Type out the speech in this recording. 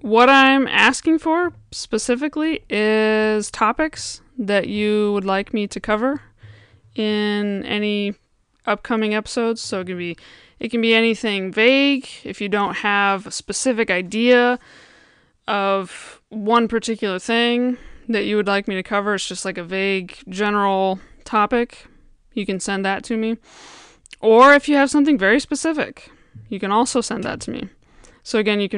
what I'm asking for specifically is topics that you would like me to cover in any upcoming episodes. So it can be it can be anything vague if you don't have a specific idea of one particular thing that you would like me to cover. It's just like a vague general topic. You can send that to me. Or if you have something very specific, you can also send that to me. So again, you can